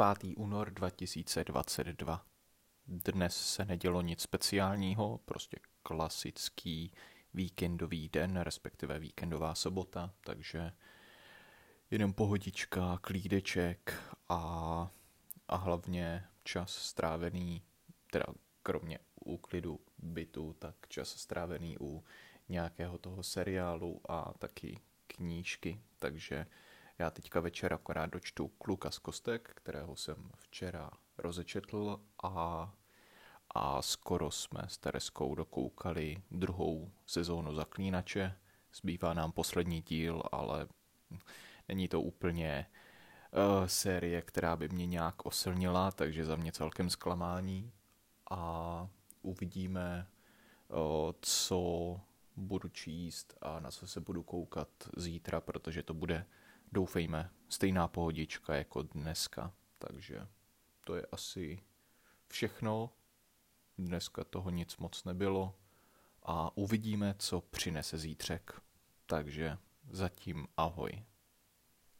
5. únor 2022. Dnes se nedělo nic speciálního, prostě klasický víkendový den, respektive víkendová sobota, takže jenom pohodička, klídeček a, a hlavně čas strávený, teda kromě úklidu bytu, tak čas strávený u nějakého toho seriálu a taky knížky, takže já teďka večer akorát dočtu Kluka z kostek, kterého jsem včera rozečetl a, a skoro jsme s Tereskou dokoukali druhou sezónu Zaklínače. Zbývá nám poslední díl, ale není to úplně uh, série, která by mě nějak osilnila, takže za mě celkem zklamání. A uvidíme, uh, co budu číst a na co se budu koukat zítra, protože to bude doufejme, stejná pohodička jako dneska. Takže to je asi všechno. Dneska toho nic moc nebylo a uvidíme, co přinese zítřek. Takže zatím ahoj.